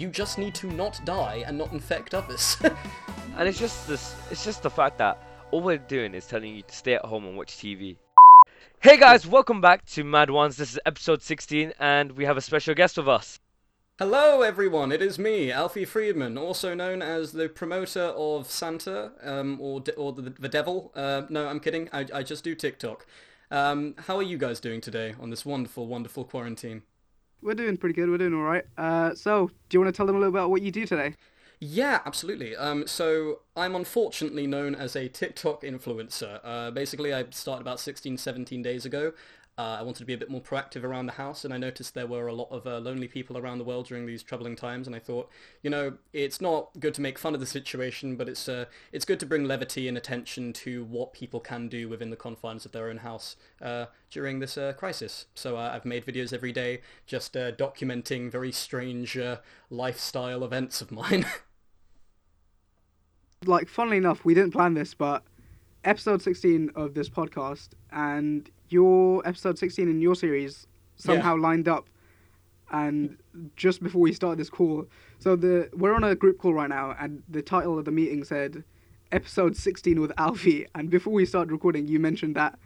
You just need to not die and not infect others. And it's just this. It's just the fact that all we're doing is telling you to stay at home and watch TV. Hey guys, welcome back to Mad Ones. This is episode 16, and we have a special guest with us. Hello, everyone. It is me, Alfie Friedman, also known as the promoter of Santa, um, or de- or the, the devil. Uh, no, I'm kidding. I, I just do TikTok. Um, how are you guys doing today on this wonderful, wonderful quarantine? We're doing pretty good. We're doing all right. Uh, so, do you want to tell them a little bit about what you do today? Yeah, absolutely. Um, so I'm unfortunately known as a TikTok influencer. Uh, basically, I started about 16, 17 days ago. Uh, I wanted to be a bit more proactive around the house, and I noticed there were a lot of uh, lonely people around the world during these troubling times. And I thought, you know, it's not good to make fun of the situation, but it's uh, it's good to bring levity and attention to what people can do within the confines of their own house uh, during this uh, crisis. So uh, I've made videos every day, just documenting very strange lifestyle events of mine. Like, funnily enough, we didn't plan this, but episode 16 of this podcast and your episode 16 in your series somehow lined up. And just before we started this call, so the we're on a group call right now, and the title of the meeting said episode 16 with Alfie. And before we started recording, you mentioned that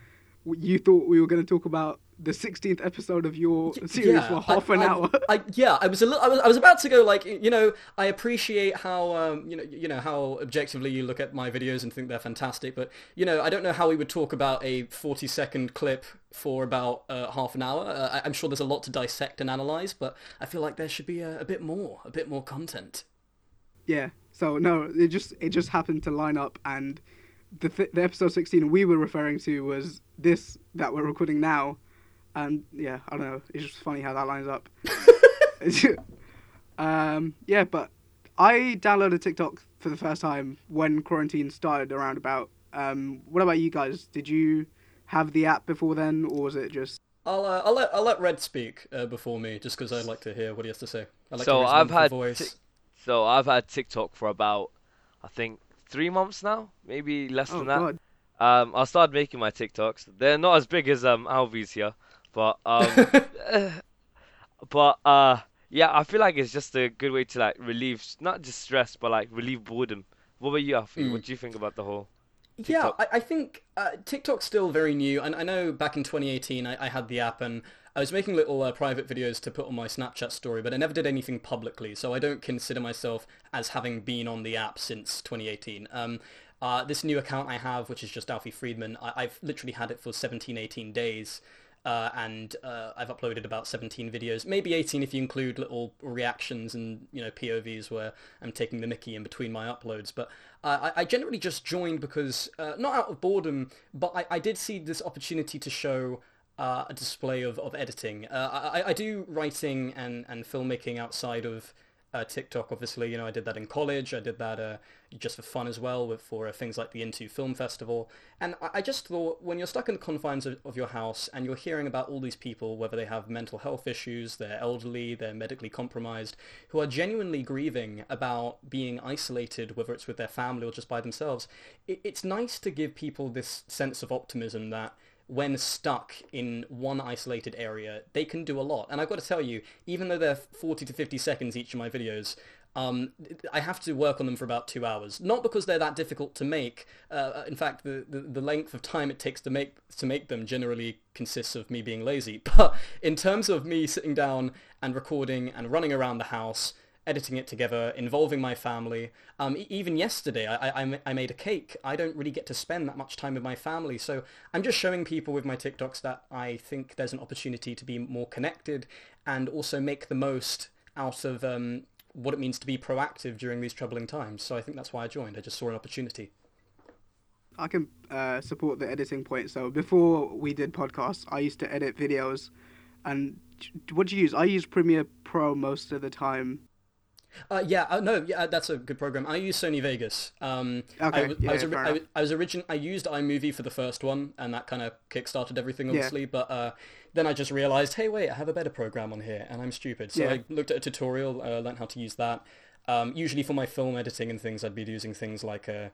you thought we were going to talk about the 16th episode of your series for half I, an I- hour. I, yeah, I was a little, I was, I was about to go like, you know, I appreciate how, um, you know, you know how objectively you look at my videos and think they're fantastic, but you know, I don't know how we would talk about a 40 second clip for about uh, half an hour. Uh, I, I'm sure there's a lot to dissect and analyze, but I feel like there should be a, a bit more, a bit more content. Yeah. So no, it just it just happened to line up, and the th- the episode sixteen we were referring to was this that we're recording now, and yeah, I don't know. It's just funny how that lines up. um, yeah, but I downloaded TikTok for the first time when quarantine started around about. Um, what about you guys? Did you have the app before then, or was it just? I'll, uh, I'll let, I'll let Red speak uh, before me, just because I'd like to hear what he has to say. I like So hear his I've wonderful had voice. Tik- So I've had TikTok for about, I think, three months now, maybe less Oh than that. God. Um, I started making my TikToks. They're not as big as um Alfie's here, but um, but uh, yeah, I feel like it's just a good way to like relieve not just stress, but like relieve boredom. What about you, Alfie? Mm. What do you think about the whole? Yeah, I, I think uh, TikTok's still very new, and I know back in 2018 I, I had the app and I was making little uh, private videos to put on my Snapchat story, but I never did anything publicly, so I don't consider myself as having been on the app since 2018. Um, uh, this new account I have, which is just Alfie Friedman, I, I've literally had it for 17, 18 days. Uh, and uh, I've uploaded about 17 videos, maybe 18 if you include little reactions and you know POVs where I'm taking the Mickey in between my uploads. But uh, I, I generally just joined because uh, not out of boredom, but I, I did see this opportunity to show uh, a display of, of editing. Uh, I, I do writing and, and filmmaking outside of uh, TikTok, obviously. You know, I did that in college. I did that uh, just for fun as well with, for uh, things like the Into Film Festival. And I, I just thought when you're stuck in the confines of, of your house and you're hearing about all these people, whether they have mental health issues, they're elderly, they're medically compromised, who are genuinely grieving about being isolated, whether it's with their family or just by themselves, it, it's nice to give people this sense of optimism that when stuck in one isolated area, they can do a lot. And I've got to tell you, even though they're 40 to 50 seconds each of my videos, um, I have to work on them for about two hours. Not because they're that difficult to make. Uh, in fact, the, the, the length of time it takes to make to make them generally consists of me being lazy. But in terms of me sitting down and recording and running around the house, editing it together, involving my family. Um, even yesterday, I, I made a cake. I don't really get to spend that much time with my family, so I'm just showing people with my TikToks that I think there's an opportunity to be more connected and also make the most out of um, what it means to be proactive during these troubling times. So I think that's why I joined. I just saw an opportunity. I can uh, support the editing point. So before we did podcasts, I used to edit videos, and what do you use? I use Premiere Pro most of the time. Uh, yeah, uh, no, yeah, that's a good program. I use Sony Vegas. Um, Okay, I, was- yeah, I was, I, I was origin. I used iMovie for the first one, and that kind of kickstarted everything, Yeah. obviously. But uh, then I just realized, hey, wait, I have a better program on here, and I'm stupid. So Yeah. I looked at a tutorial, uh, learned how to use that. Um, usually for my film editing and things, I'd be using things like uh,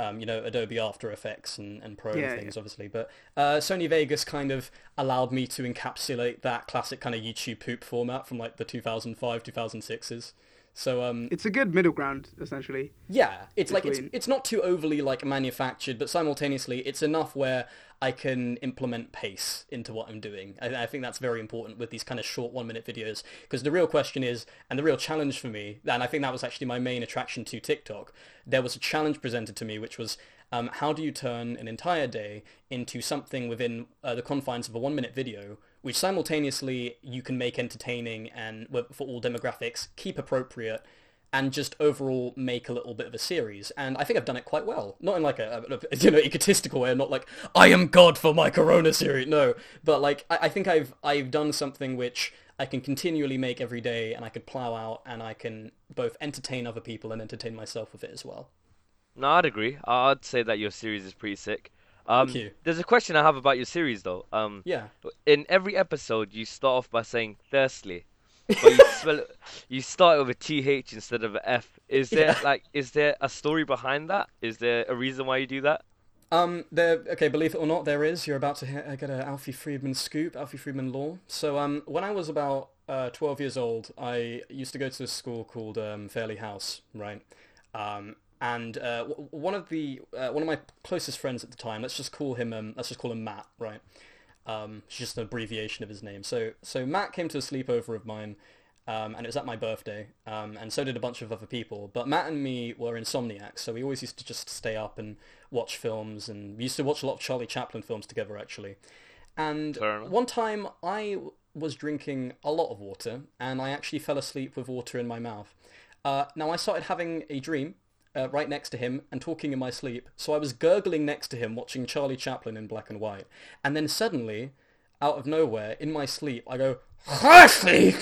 um, you know, Adobe After Effects and, and Pro Yeah, and things, obviously. But uh, Sony Vegas kind of allowed me to encapsulate that classic kind of YouTube poop format from like the 2005, 2006s. So um, it's a good middle ground, essentially. Yeah, it's like it's it's not too overly like manufactured, but simultaneously it's enough where I can implement pace into what I'm doing. I, I think that's very important with these kind of short one minute videos because the real question is, and the real challenge for me, and I think that was actually my main attraction to TikTok. There was a challenge presented to me, which was um, how do you turn an entire day into something within uh, the confines of a one minute video, which simultaneously you can make entertaining and for all demographics, keep appropriate, and just overall make a little bit of a series. And I think I've done it quite well. Not in like a, a- you know egotistical way. I'm not like I am God for my Corona series. No, but like I, I think I've I've done something which I can continually make every day, and I could plow out, and I can both entertain other people and entertain myself with it as well. No, I'd agree. I'd say that your series is pretty sick. Um, you. There's a question I have about your series though. Um, Yeah. in every episode, you start off by saying "thirsty," but you spell it, you start with a th instead of an f. Is there Yeah. like is there a story behind that? Is there a reason why you do that? Um, there. Okay, believe it or not, there is. You're about to get a Alfie Friedman scoop, Alfie Friedman law. So, um, when I was about uh, 12 years old, I used to go to a school called um, Fairley House, right? Um, and uh, w- one of the uh, one of my closest friends at the time, let's just call him um, let's just call him Matt, right? Um, it's just an abbreviation of his name. So, so Matt came to a sleepover of mine, um, and it was at my birthday, um, and so did a bunch of other people. But Matt and me were insomniacs, so we always used to just stay up and watch films, and we used to watch a lot of Charlie Chaplin films together, actually. And one time I was drinking a lot of water, and I actually fell asleep with water in my mouth. Uh, now I started having a dream uh, right next to him and talking in my sleep, so I was gurgling next to him, watching Charlie Chaplin in black and white. And then suddenly, out of nowhere, in my sleep, I go, Firstly!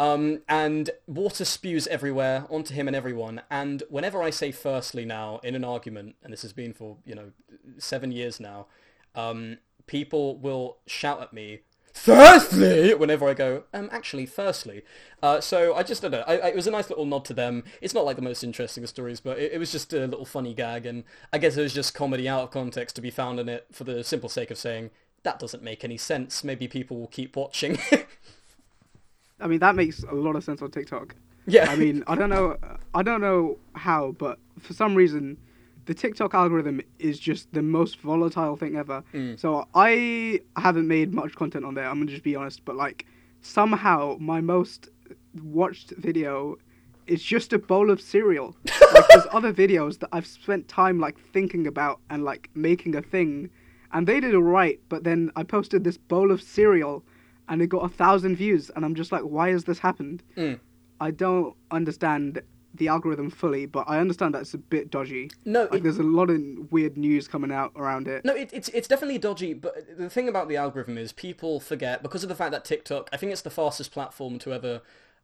Um, and water spews everywhere onto him and everyone. And whenever I say firstly now in an argument, and this has been for, you know, seven years now, um, people will shout at me, firstly, whenever I go, um, actually, firstly. Uh, so I just don't know. I, I, it was a nice little nod to them. It's not like the most interesting of stories, but it, it was just a little funny gag. And I guess it was just comedy out of context to be found in it for the simple sake of saying, that doesn't make any sense. Maybe people will keep watching. I mean, that makes a lot of sense on TikTok. yeah. I mean, I don't know, I don't know how, but for some reason, the TikTok algorithm is just the most volatile thing ever. Mm. So I haven't made much content on there. I'm gonna just be honest, but like somehow my most watched video is just a bowl of cereal. like there's other videos that I've spent time like thinking about and like making a thing, and they did alright. But then I posted this bowl of cereal, and it got a thousand views, and I'm just like, why has this happened? Mm. I don't understand the algorithm fully, but I understand that it's a bit dodgy. No, Like it- there's a lot of weird news coming out around it. No, it, it's it's definitely dodgy. But the thing about the algorithm is people forget because of the fact that TikTok. I think it's the fastest platform to ever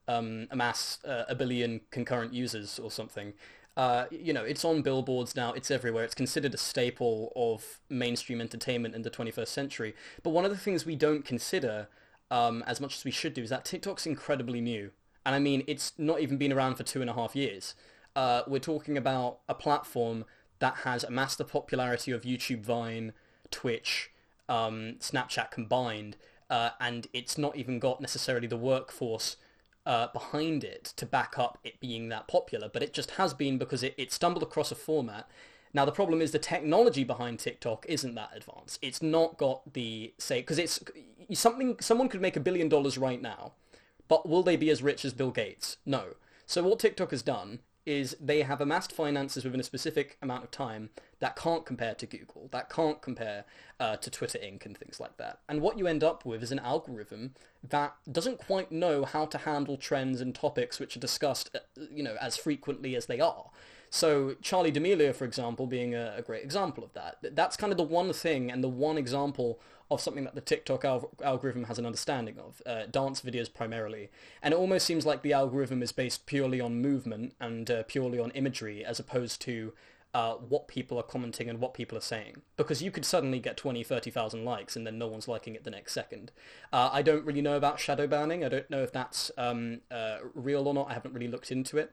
um, amass uh, a billion concurrent users or something. Uh, you know, it's on billboards now. It's everywhere. It's considered a staple of mainstream entertainment in the 21st century. But one of the things we don't consider um, as much as we should do is that TikTok's incredibly new. And I mean, it's not even been around for two and a half years. Uh, we're talking about a platform that has amassed the popularity of YouTube, Vine, Twitch, um, Snapchat combined, uh, and it's not even got necessarily the workforce uh, behind it to back up it being that popular, but it just has been because it, it stumbled across a format. Now the problem is the technology behind TikTok isn't that advanced. It's not got the say because it's something someone could make a billion dollars right now, but will they be as rich as Bill Gates? No. So what TikTok has done is they have amassed finances within a specific amount of time that can't compare to Google, that can't compare uh, to Twitter Inc. and things like that. And what you end up with is an algorithm that doesn't quite know how to handle trends and topics which are discussed, uh, you know, as frequently as they are. So Charli D'Amelio, for example, being a, a great example of that. That's kind of the one thing and the one example of something that the TikTok al- algorithm has an understanding of, uh, dance videos primarily. And it almost seems like the algorithm is based purely on movement and uh, purely on imagery as opposed to uh, what people are commenting and what people are saying. Because you could suddenly get 20, 30,000 likes and then no one's liking it the next second. Uh, I don't really know about shadow banning. I don't know if that's um, uh, real or not. I haven't really looked into it.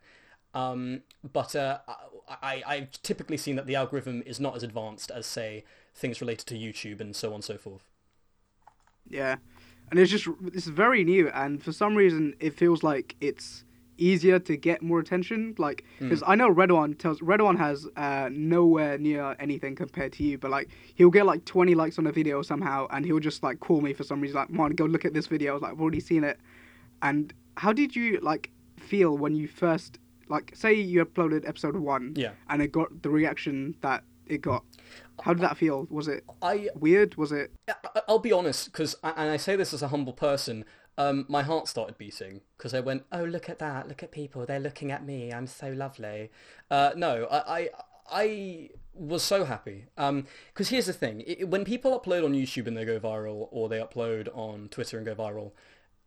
Um, but uh, I, I've typically seen that the algorithm is not as advanced as, say, things related to YouTube and so on and so forth. Yeah, and it's just it's very new, and for some reason it feels like it's easier to get more attention. Like, Hmm. because I know Redwan tells Redwan has uh, nowhere near anything compared to you, but like he'll get like 20 likes on a video somehow, and he'll just like call me for some reason, like, "Man, go look at this video." I was like, "I've already seen it." And how did you like feel when you first like say you uploaded episode one, Yeah. and it got the reaction that it got? How did that feel? Was it I weird? Was it? I'll be honest, because and I say this as a humble person. Um, my heart started beating because I went, "Oh, look at that! Look at people. They're looking at me. I'm so lovely." Uh, no, I, I, I was so happy. Um, because here's the thing: it, when people upload on YouTube and they go viral, or they upload on Twitter and go viral,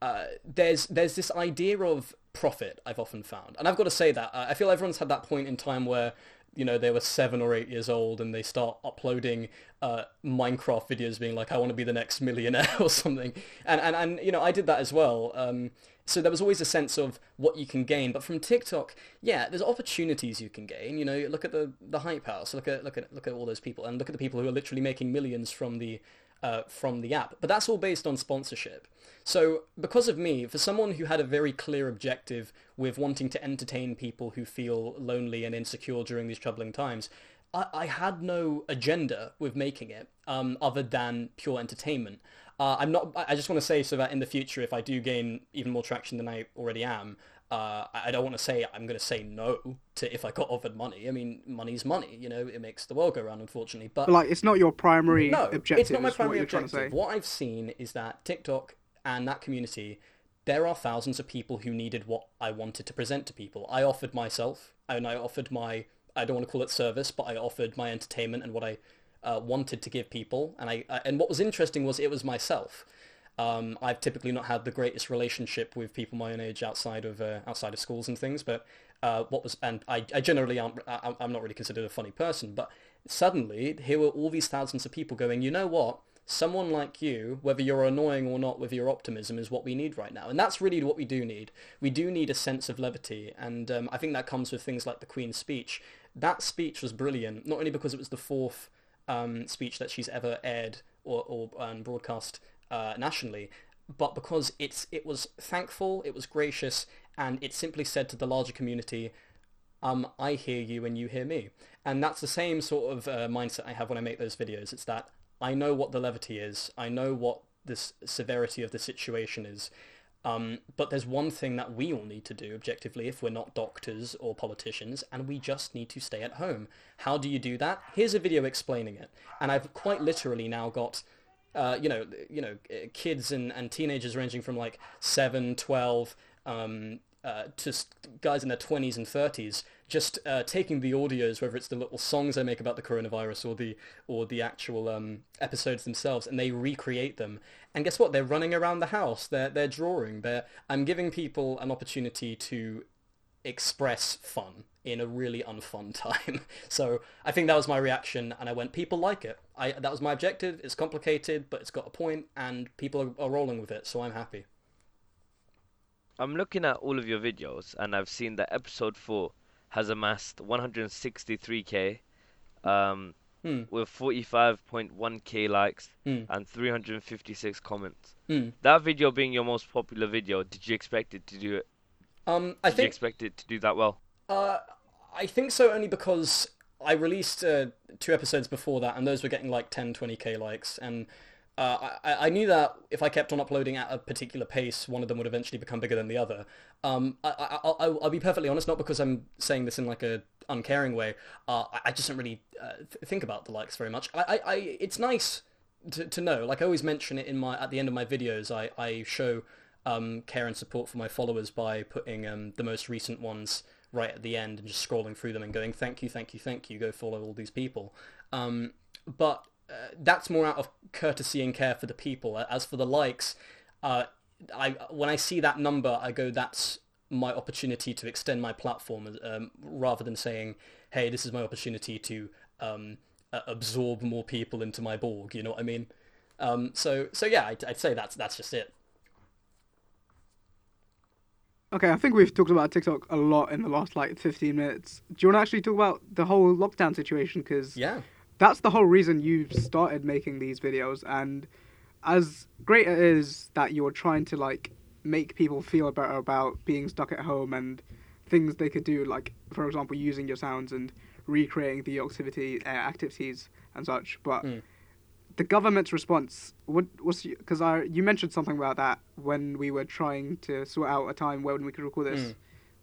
uh, there's there's this idea of profit I've often found, and I've got to say that uh, I feel everyone's had that point in time where you know they were seven or eight years old and they start uploading uh, Minecraft videos, being like, "I want to be the next millionaire" or something, and and and you know I did that as well. Um, so there was always a sense of what you can gain, but from TikTok, yeah, there's opportunities you can gain. You know, look at the the hype house, look at look at look at all those people, and look at the people who are literally making millions from the uh, from the app. But that's all based on sponsorship. So because of me, for someone who had a very clear objective with wanting to entertain people who feel lonely and insecure during these troubling times, I, I had no agenda with making it um, other than pure entertainment. Uh, I'm not. I I just want to say so that in the future, if I do gain even more traction than I already am, uh, I don't want to say I'm going to say no to if I got offered money. I mean, money's money. You know, it makes the world go round, unfortunately. But But like, it's not your primary no, objective. it's not my what primary to objective. What I've seen is that TikTok and that community, there are thousands of people who needed what I wanted to present to people. I offered myself, and I offered my, I don't want to call it service, but I offered my entertainment and what I uh, wanted to give people. And I, uh, and what was interesting was it was myself. Um, I've typically not had the greatest relationship with people my own age outside of uh, outside of schools and things, but uh, what was and I, I generally aren't, I, I'm not really considered a funny person, but suddenly here were all these thousands of people going, you know what? Someone like you, whether you're annoying or not with your optimism, is what we need right now, and that's really what we do need. We do need a sense of levity, and um, I think that comes with things like the Queen's speech. That speech was brilliant, not only because it was the fourth um, speech that she's ever aired or, or um, broadcast uh, nationally, but because it's it was thankful, it was gracious, and it simply said to the larger community, um, I hear you and you hear me. And that's the same sort of uh, mindset I have when I make those videos. It's that I know what the levity is. I know what the severity of the situation is. Um, but there's one thing that we all need to do objectively if we're not doctors or politicians, and we just need to stay at home. How do you do that? Here's a video explaining it. And I've quite literally now got uh, you know, you know, uh, kids and, and teenagers ranging from like 7, 12, um, uh, to guys in their 20s and 30s, just uh, taking the audios, whether it's the little songs I make about the coronavirus or the or the actual um, episodes themselves, and they recreate them. And guess what? They're running around the house. They're they're drawing. They're I'm giving people an opportunity to express fun in a really unfun time. So I think that was my reaction, and I went, people like it. I that was my objective. It's complicated, but it's got a point, and people are, are rolling with it. So I'm happy. I'm looking at all of your videos and I've seen that episode 4 has amassed 163k um, Hmm. with 45.1k likes Hmm. and 356 comments. Hmm. That video being your most popular video, did you expect it to do it? Um, I Did you think expect it to do that well? Uh, I think so only because I released uh, two episodes before that, and those were getting like 10, 20k likes, and uh, I, I knew that if I kept on uploading at a particular pace, one of them would eventually become bigger than the other. Um, I, I, I'll, I'll I'll be perfectly honest, not because I'm saying this in like a uncaring way. Uh, I, just don't really uh, th- think about the likes very much. I, I it's nice to, to know. Like I always mention it in my at the end of my videos. I, I show um, care and support for my followers by putting um, the most recent ones right at the end and just scrolling through them and going thank you, thank you, thank you. Go follow all these people. Um, but uh, that's more out of courtesy and care for the people. As for the likes, uh, I when I see that number, I go that's my opportunity to extend my platform um, rather than saying, hey, this is my opportunity to um, uh, absorb more people into my Borg. You know what I mean? Um, so so yeah, I'd, I'd say that's that's just it. Okay, I think we've talked about TikTok a lot in the last like 15 minutes. Do you want to actually talk about the whole lockdown situation? Because Yeah. that's the whole reason you've started making these videos. And as great it is that you're trying to like make people feel better about being stuck at home and things they could do, like for example, using your sounds and recreating the activity uh, activities and such. But Mm. The government's response, what was because I you mentioned something about that when we were trying to sort out a time when we could record this. Mm.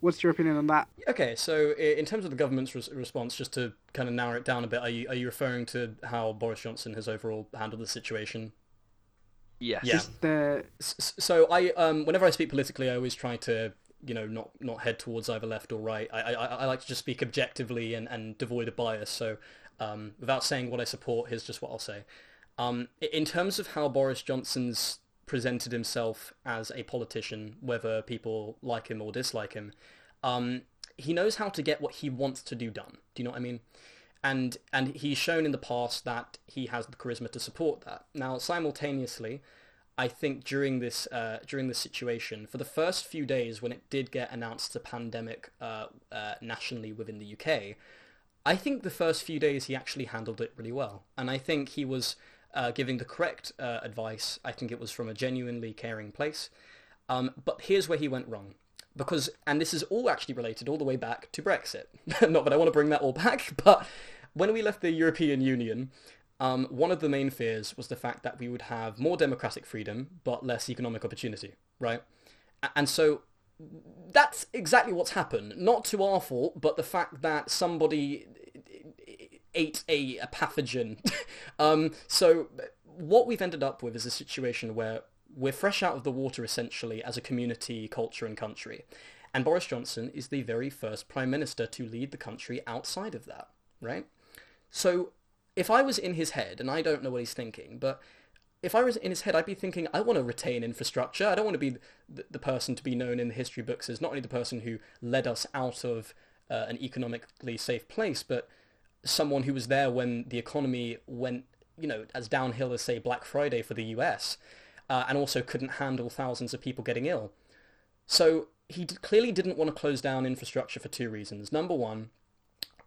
What's your opinion on that? Okay, so in terms of the government's res- response, just to kind of narrow it down a bit, are you are you referring to how Boris Johnson has overall handled the situation? Yes. Yeah. The S- s- So I, um, whenever I speak politically, I always try to, you know, not not head towards either left or right. I I, I like to just speak objectively and, and devoid of bias. So um, without saying what I support, here's just what I'll say. Um, in terms of how Boris Johnson's presented himself as a politician, whether people like him or dislike him, um, he knows how to get what he wants to do done. Do you know what I mean? And and he's shown in the past that he has the charisma to support that. Now, simultaneously, I think during this uh, during this situation, for the first few days when it did get announced the pandemic uh, uh, nationally within the UK, I think the first few days he actually handled it really well, and I think he was uh, giving the correct uh, advice. I think it was from a genuinely caring place. Um, but here's where he went wrong. Because, and this is all actually related all the way back to Brexit. Not that I want to bring that all back, but when we left the European Union, um, one of the main fears was the fact that we would have more democratic freedom, but less economic opportunity, right? And so that's exactly what's happened. Not to our fault, but the fact that somebody ate a, a pathogen. um, so what we've ended up with is a situation where we're fresh out of the water essentially as a community, culture and country. And Boris Johnson is the very first prime minister to lead the country outside of that, right? So if I was in his head, and I don't know what he's thinking, but if I was in his head, I'd be thinking, I want to retain infrastructure. I don't want to be the, the person to be known in the history books as not only the person who led us out of uh, an economically safe place, but someone who was there when the economy went, you know, as downhill as say Black Friday for the US, uh, and also couldn't handle thousands of people getting ill. So he d- clearly didn't want to close down infrastructure for two reasons. Number one,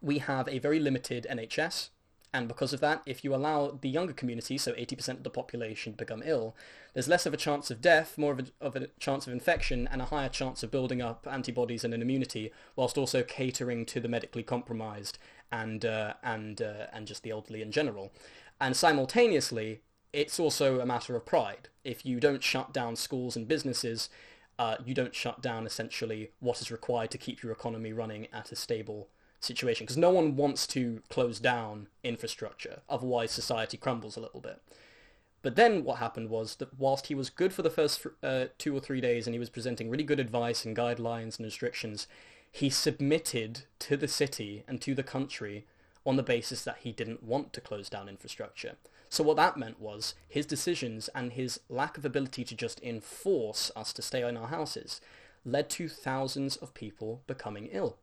we have a very limited NHS, and because of that, if you allow the younger community, so 80% of the population, to become ill, there's less of a chance of death, more of a, of a chance of infection, and a higher chance of building up antibodies and an immunity, whilst also catering to the medically compromised and uh, and uh, and just the elderly in general. And simultaneously, it's also a matter of pride. If you don't shut down schools and businesses, uh, you don't shut down essentially what is required to keep your economy running at a stable situation because no one wants to close down infrastructure otherwise society crumbles a little bit but then what happened was that whilst he was good for the first uh, two or three days and he was presenting really good advice and guidelines and restrictions he submitted to the city and to the country on the basis that he didn't want to close down infrastructure so what that meant was his decisions and his lack of ability to just enforce us to stay in our houses led to thousands of people becoming ill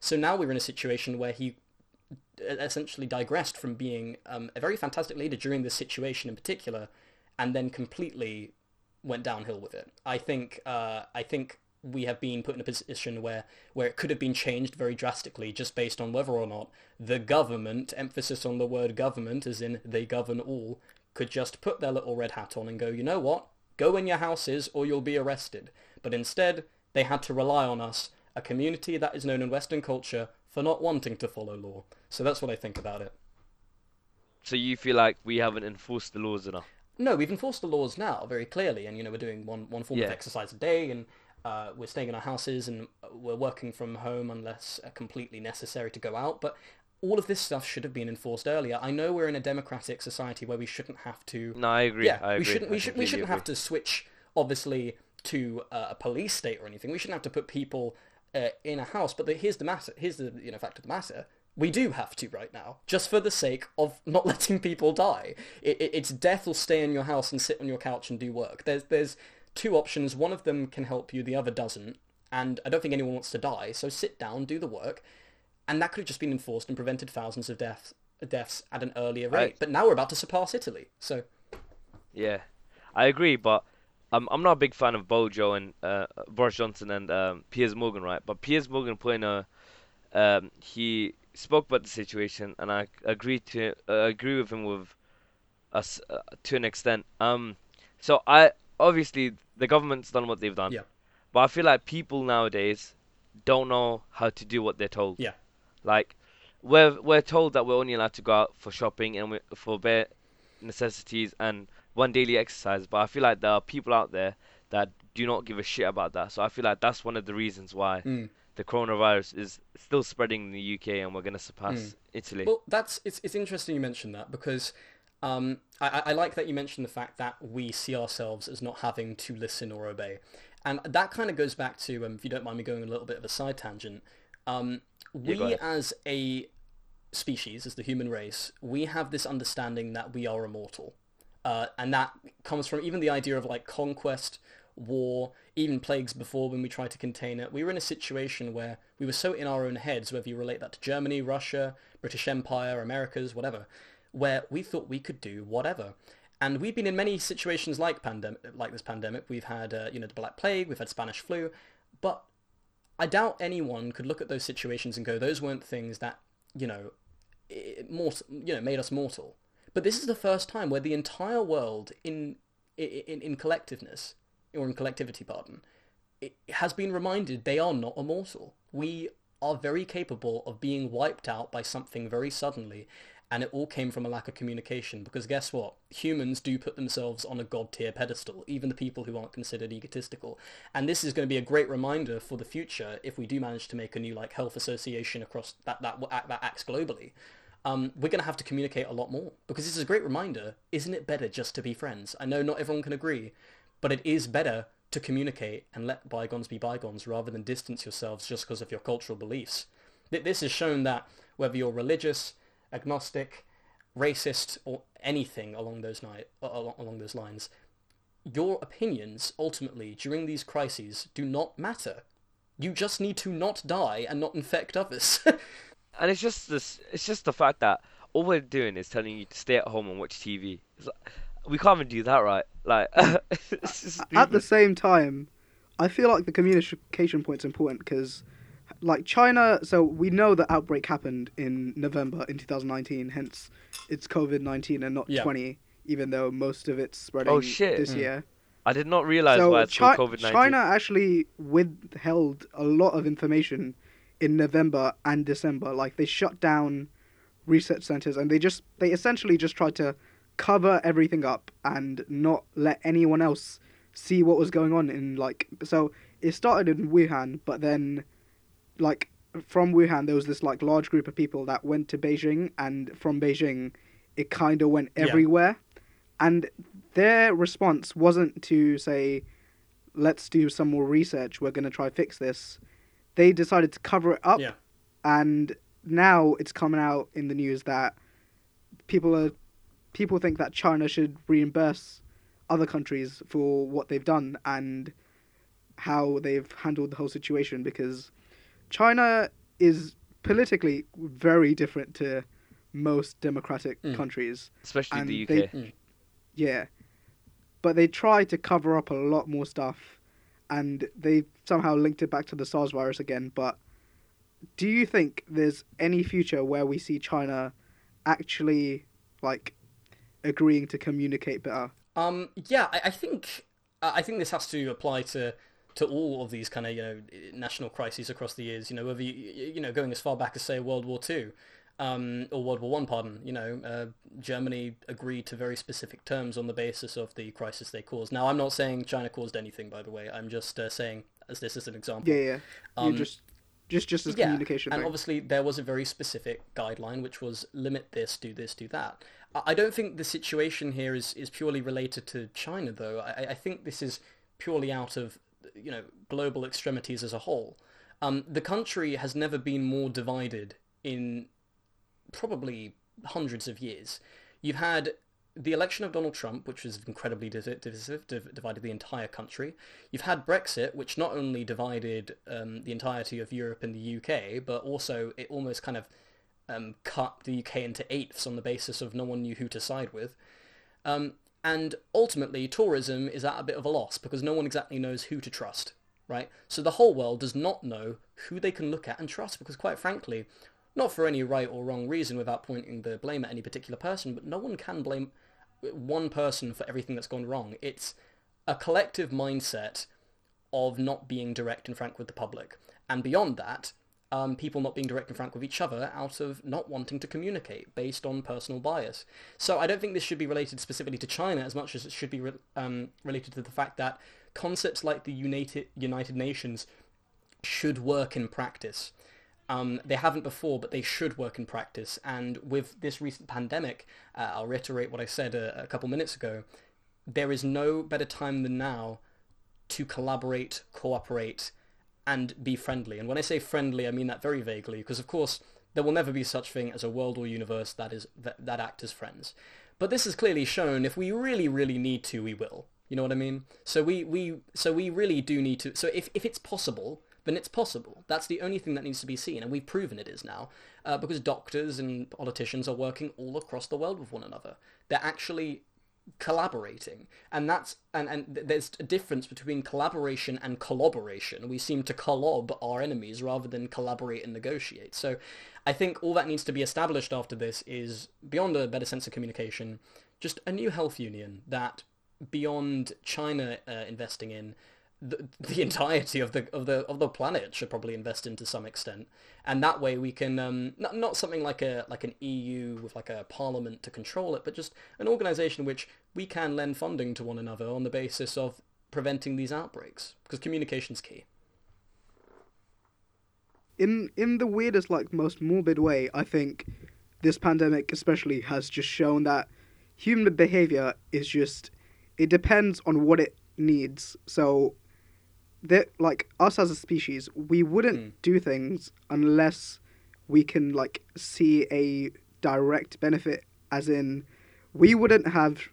so now we're in a situation where he essentially digressed from being um, a very fantastic leader during this situation in particular, and then completely went downhill with it. I think uh, I think we have been put in a position where where it could have been changed very drastically just based on whether or not the government, emphasis on the word government, as in they govern all, could just put their little red hat on and go, you know what, go in your houses or you'll be arrested. But instead, they had to rely on us, a community that is known in Western culture for not wanting to follow law. So that's what I think about it. So you feel like we haven't enforced the laws enough? No, we've enforced the laws now very clearly, and you know we're doing one one form of exercise a day, and uh, we're staying in our houses, and we're working from home unless uh, completely necessary to go out. But all of this stuff should have been enforced earlier. I know we're in a democratic society where we shouldn't have to. No, I agree. yeah, I agree. we shouldn't. We should. We shouldn't have to switch, obviously, to uh, a police state or anything. We shouldn't have to put people uh, in a house. But the, here's the matter. Here's the you know fact of the matter. We do have to right now, just for the sake of not letting people die. It, it, it's death or stay in your house and sit on your couch and do work. There's there's two options. One of them can help you, the other doesn't. And I don't think anyone wants to die. So sit down, do the work, and that could have just been enforced and prevented thousands of deaths deaths at an earlier rate. Right. But now we're about to surpass Italy. So Yeah, I agree, but I'm I'm not a big fan of Bojo and uh, Boris Johnson and um, Piers Morgan, right? But Piers Morgan put in a um, he spoke about the situation, and I agree to uh, agree with him with us uh, to an extent. Um, so I obviously the government's done what they've done. Yeah. But I feel like people nowadays don't know how to do what they're told. Yeah. Like we're we're told that we're only allowed to go out for shopping and for bare necessities and one daily exercise. But I feel like there are people out there that do not give a shit about that. So I feel like that's one of the reasons why Mm. the coronavirus is still spreading in the UK and we're gonna surpass Mm. Italy. Well, that's it's it's interesting you mentioned that because um, I, I like that you mentioned the fact that we see ourselves as not having to listen or obey, and that kind of goes back to um, if you don't mind me going a little bit of a side tangent. Um, we ahead. as a species, as the human race, we have this understanding that we are immortal, uh, and that comes from even the idea of like conquest, war, even plagues before when we tried to contain it. We were in a situation where we were so in our own heads, whether you relate that to Germany, Russia, British Empire, Americas, whatever, where we thought we could do whatever. And we've been in many situations like pandemic, like this pandemic. We've had, uh, you know, the Black Plague, we've had Spanish flu, but I doubt anyone could look at those situations and go, those weren't things that, you know, mort- you know, made us mortal. But this is the first time where the entire world, in in, in collectiveness or in collectivity, pardon, has been reminded they are not immortal. We are very capable of being wiped out by something very suddenly, and it all came from a lack of communication. Because guess what? Humans do put themselves on a god tier pedestal, even the people who aren't considered egotistical. And this is going to be a great reminder for the future if we do manage to make a new like health association across that that that acts globally. Um, we're going to have to communicate a lot more because this is a great reminder. Isn't it better just to be friends? I know not everyone can agree, but it is better to communicate and let bygones be bygones rather than distance yourselves just because of your cultural beliefs. Th- This has shown that whether you're religious, agnostic, racist, or anything along those ni- along, along those lines, your opinions ultimately during these crises do not matter. You just need to not die and not infect others. And it's just this. It's just the fact that all we're doing is telling you to stay at home and watch TV. It's like, we can't even do that, right? Like, it's just At the same time, I feel like the communication point's important because, like China, so we know the outbreak happened in November in 2019. Hence, it's COVID 19 and not Yeah. 20, even though most of it's spreading Oh, shit. this Mm. year. I did not realize so why it's Chi- called COVID nineteen. China actually withheld a lot of information in November and December. Like they shut down research centers and they just they essentially just tried to cover everything up and not let anyone else see what was going on in like so it started in Wuhan but then like from Wuhan there was this like large group of people that went to Beijing and from Beijing it kind of went Yeah. everywhere and their response wasn't to say let's do some more research we're going to try fix this they decided to cover it up yeah. and now it's coming out in the news that people are people think that China should reimburse other countries for what they've done and how they've handled the whole situation because China is politically very different to most democratic Mm. countries. especially and the UK. they- Yeah. But they try to cover up a lot more stuff and they somehow linked it back to the SARS virus again. But do you think there's any future where we see China actually like agreeing to communicate better? Um, yeah, I, I think uh, I think this has to apply to to all of these kind of you know national crises across the years. You know, whether you you know going as far back as say World War Two, um, or World War One, pardon. You know, uh, Germany agreed to very specific terms on the basis of the crisis they caused. Now, I'm not saying China caused anything, by the way. I'm just uh, saying as this is an example. Yeah, yeah. Um, just just just as yeah, communication and thing. obviously there was a very specific guideline, which was limit this, do this, do that. I I don't think the situation here is, is purely related to China, though. I, I think this is purely out of you know global extremities as a whole. Um, the country has never been more divided in probably hundreds of years. You've had the election of Donald Trump, which was incredibly divisive, div- divided the entire country. You've had Brexit, which not only divided um, the entirety of Europe and the UK, but also it almost kind of um, cut the UK into eighths on the basis of no one knew who to side with. Um, and ultimately, tourism is at a bit of a loss because no one exactly knows who to trust, right? So the whole world does not know who they can look at and trust because, quite frankly, not for any right or wrong reason without pointing the blame at any particular person, but no one can blame one person for everything that's gone wrong. It's a collective mindset of not being direct and frank with the public. And beyond that, um, people not being direct and frank with each other out of not wanting to communicate based on personal bias. So I don't think this should be related specifically to China as much as it should be re- um, related to the fact that concepts like the United, United Nations should work in practice. Um, they haven't before, but they should work in practice. And with this recent pandemic, uh, I'll reiterate what I said a, a couple minutes ago. There is no better time than now to collaborate, cooperate, and be friendly. And when I say friendly, I mean that very vaguely, because of course there will never be such thing as a world or universe that is that, that act as friends. But this is clearly shown. If we really, really need to, we will. You know what I mean? So we, we so we really do need to. So if if it's possible, then it's possible. That's the only thing that needs to be seen, and we've proven it is now, uh, because doctors and politicians are working all across the world with one another. They're actually collaborating. And that's and, and there's a difference between collaboration and collaboration. We seem to collob our enemies rather than collaborate and negotiate. So i think all that needs to be established after this is beyond a better sense of communication just a new health union that beyond china uh, investing in the, the entirety of the of the of the planet should probably invest in to some extent, and that way we can um, not not something like a like an EU with like a parliament to control it, but just an organisation which we can lend funding to one another on the basis of preventing these outbreaks because communication's key. In in the weirdest like most morbid way, I think this pandemic especially has just shown that human behavior is just it depends on what it needs. So that like us as a species, we wouldn't mm. do things unless we can like see a direct benefit. As in, we wouldn't have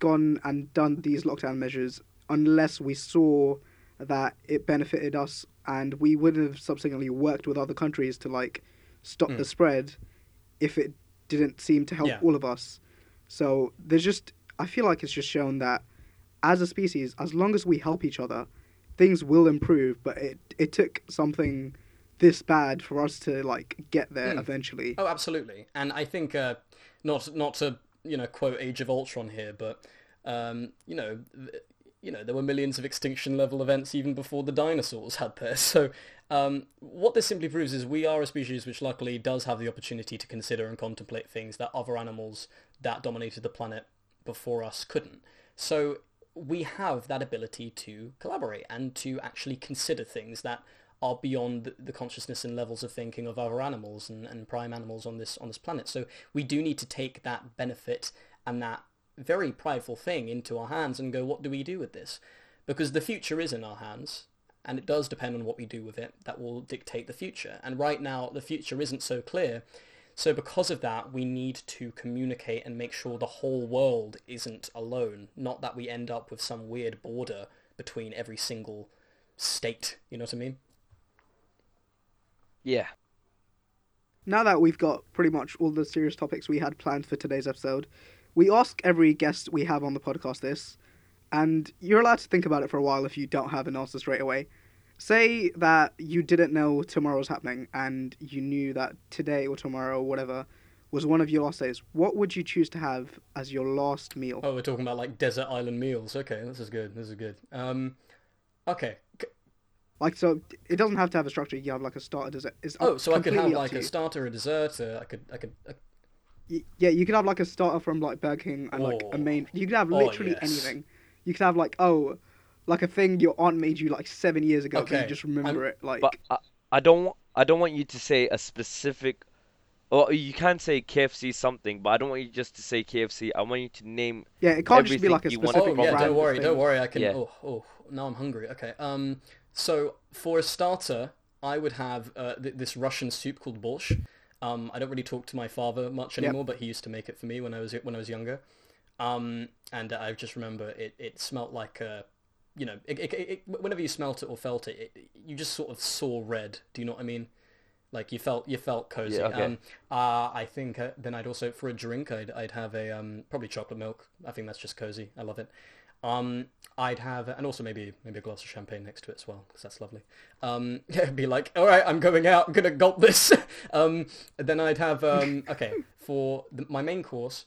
gone and done these lockdown measures unless we saw that it benefited us, and we would have subsequently worked with other countries to like stop mm. the spread if it didn't seem to help yeah. all of us. So there's just I feel like it's just shown that as a species, as long as we help each other, things will improve, but it it took something this bad for us to like get there mm. eventually. Oh, absolutely. And I think uh, not not to you know quote Age of Ultron here, but um, you know. Th- you know, there were millions of extinction level events even before the dinosaurs had theirs. So, um, what this simply proves is we are a species which luckily does have the opportunity to consider and contemplate things that other animals that dominated the planet before us couldn't. So, we have that ability to collaborate and to actually consider things that are beyond the consciousness and levels of thinking of other animals and, and prime animals on this on this planet. So we do need to take that benefit and that very prideful thing into our hands and go, what do we do with this? Because the future is in our hands, and it does depend on what we do with it that will dictate the future. And right now, the future isn't so clear. So because of that, we need to communicate and make sure the whole world isn't alone. Not that we end up with some weird border between every single state. You know what I mean? Yeah. Now that we've got pretty much all the serious topics we had planned for today's episode, we ask every guest we have on the podcast this, and you're allowed to think about it for a while if you don't have an answer straight away say that you didn't know tomorrow was happening and you knew that today or tomorrow or whatever was one of your last days, what would you choose to have as your last meal? Oh, we're talking about like desert island meals. Okay, this is good. This is good. Um, okay. Like so, it doesn't have to have a structure. You have like a starter dessert. It's oh, so I could have like a starter, a dessert. Uh, I could, I could. Uh... Yeah, you could have like a starter from like Burger King and oh. like a main. You could have oh, literally oh, yes. anything. You could have like oh, like a thing your aunt made you like seven years ago. Okay. you just remember I'm, it. Like, but I, I don't. I don't want you to say a specific. Or you can say KFC something, but I don't want you just to say KFC. I want you to name. Yeah, it can't just be like a specific. Oh yeah, don't worry, don't worry. I can. Yeah. Oh, oh, now I'm hungry. Okay. Um. So for a starter, I would have uh, th- this Russian soup called borscht. Um, I don't really talk to my father much anymore, yep. but he used to make it for me when I was when I was younger. Um, and I just remember it, it smelt like a you know, it, it, it, whenever you smelt it or felt it, you just sort of saw red. Do you know what I mean? Like you felt you felt cozy. Yeah, okay. Um, uh, I think uh, then I'd also for a drink I'd I'd have a um, probably chocolate milk. I think that's just cozy. I love it. Um, I'd have and also maybe maybe a glass of champagne next to it as well because that's lovely. Um, yeah, it'd be like, all right, I'm going out. I'm gonna gulp this. um, then I'd have um, okay for the, my main course.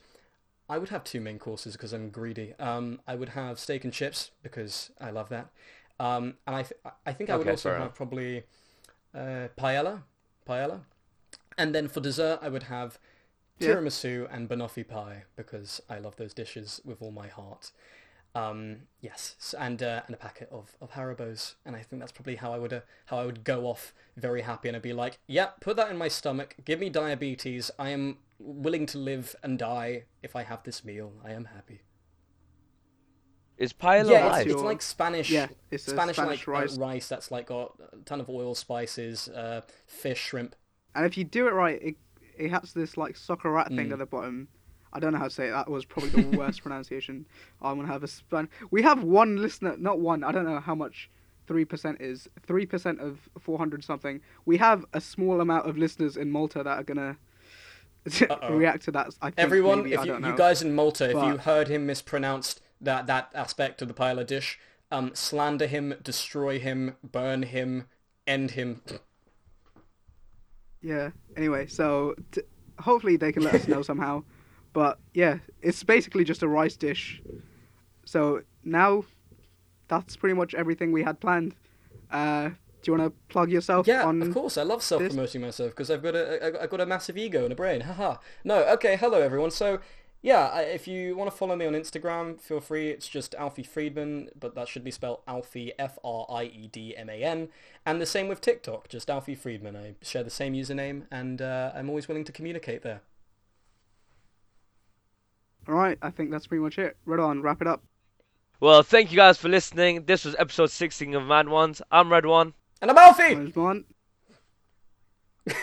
I would have two main courses because I'm greedy. Um, I would have steak and chips because I love that. Um, and I, th- I think I would Okay, also have enough. probably uh, paella, paella, and then for dessert I would have Yeah. tiramisu and banoffee pie because I love those dishes with all my heart. Um, yes, and uh, and a packet of, of Haribo's, and I think that's probably how I would uh, how I would go off very happy, and I'd be like, yeah, put that in my stomach, give me diabetes, I am willing to live and die if I have this meal. I am happy. Is paella yeah, rice? it's, it's like Spanish. Yeah, it's Spanish, Spanish like uh, rice. rice that's like got a ton of oil, spices, uh, fish, shrimp. And if you do it right, it it has this like socarrat thing Mm. at the bottom. I don't know how to say it. That was probably the worst pronunciation. I'm gonna have a span. We have one listener, not one. I don't know how much three percent is. Three percent of four hundred something. We have a small amount of listeners in Malta that are gonna react to that. I think Everyone, maybe, if you, you guys in Malta, if you heard him mispronounced that that aspect of the paella dish, um, slander him, destroy him, burn him, end him. Yeah. Anyway, so t- hopefully they can let us know somehow. But yeah, it's basically just a rice dish. So now that's pretty much everything we had planned. Uh, do you want to plug yourself Yeah, on? of course. I love self-promoting myself because I've got a I've got a massive ego and a brain. Haha. No, okay. Hello everyone. So yeah, if you want to follow me on Instagram, feel free. It's just Alfie Friedman, but that should be spelled Alfie F R I E D M A N. And the same with TikTok, just Alfie Friedman. I share the same username, and uh, I'm always willing to communicate there. All right, I think that's pretty much it. Right on, wrap it up. Well, thank you guys for listening. This was episode 16 of Mad Ones. I'm Red One. And I'm Alfie. There's one.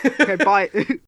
Okay, bye.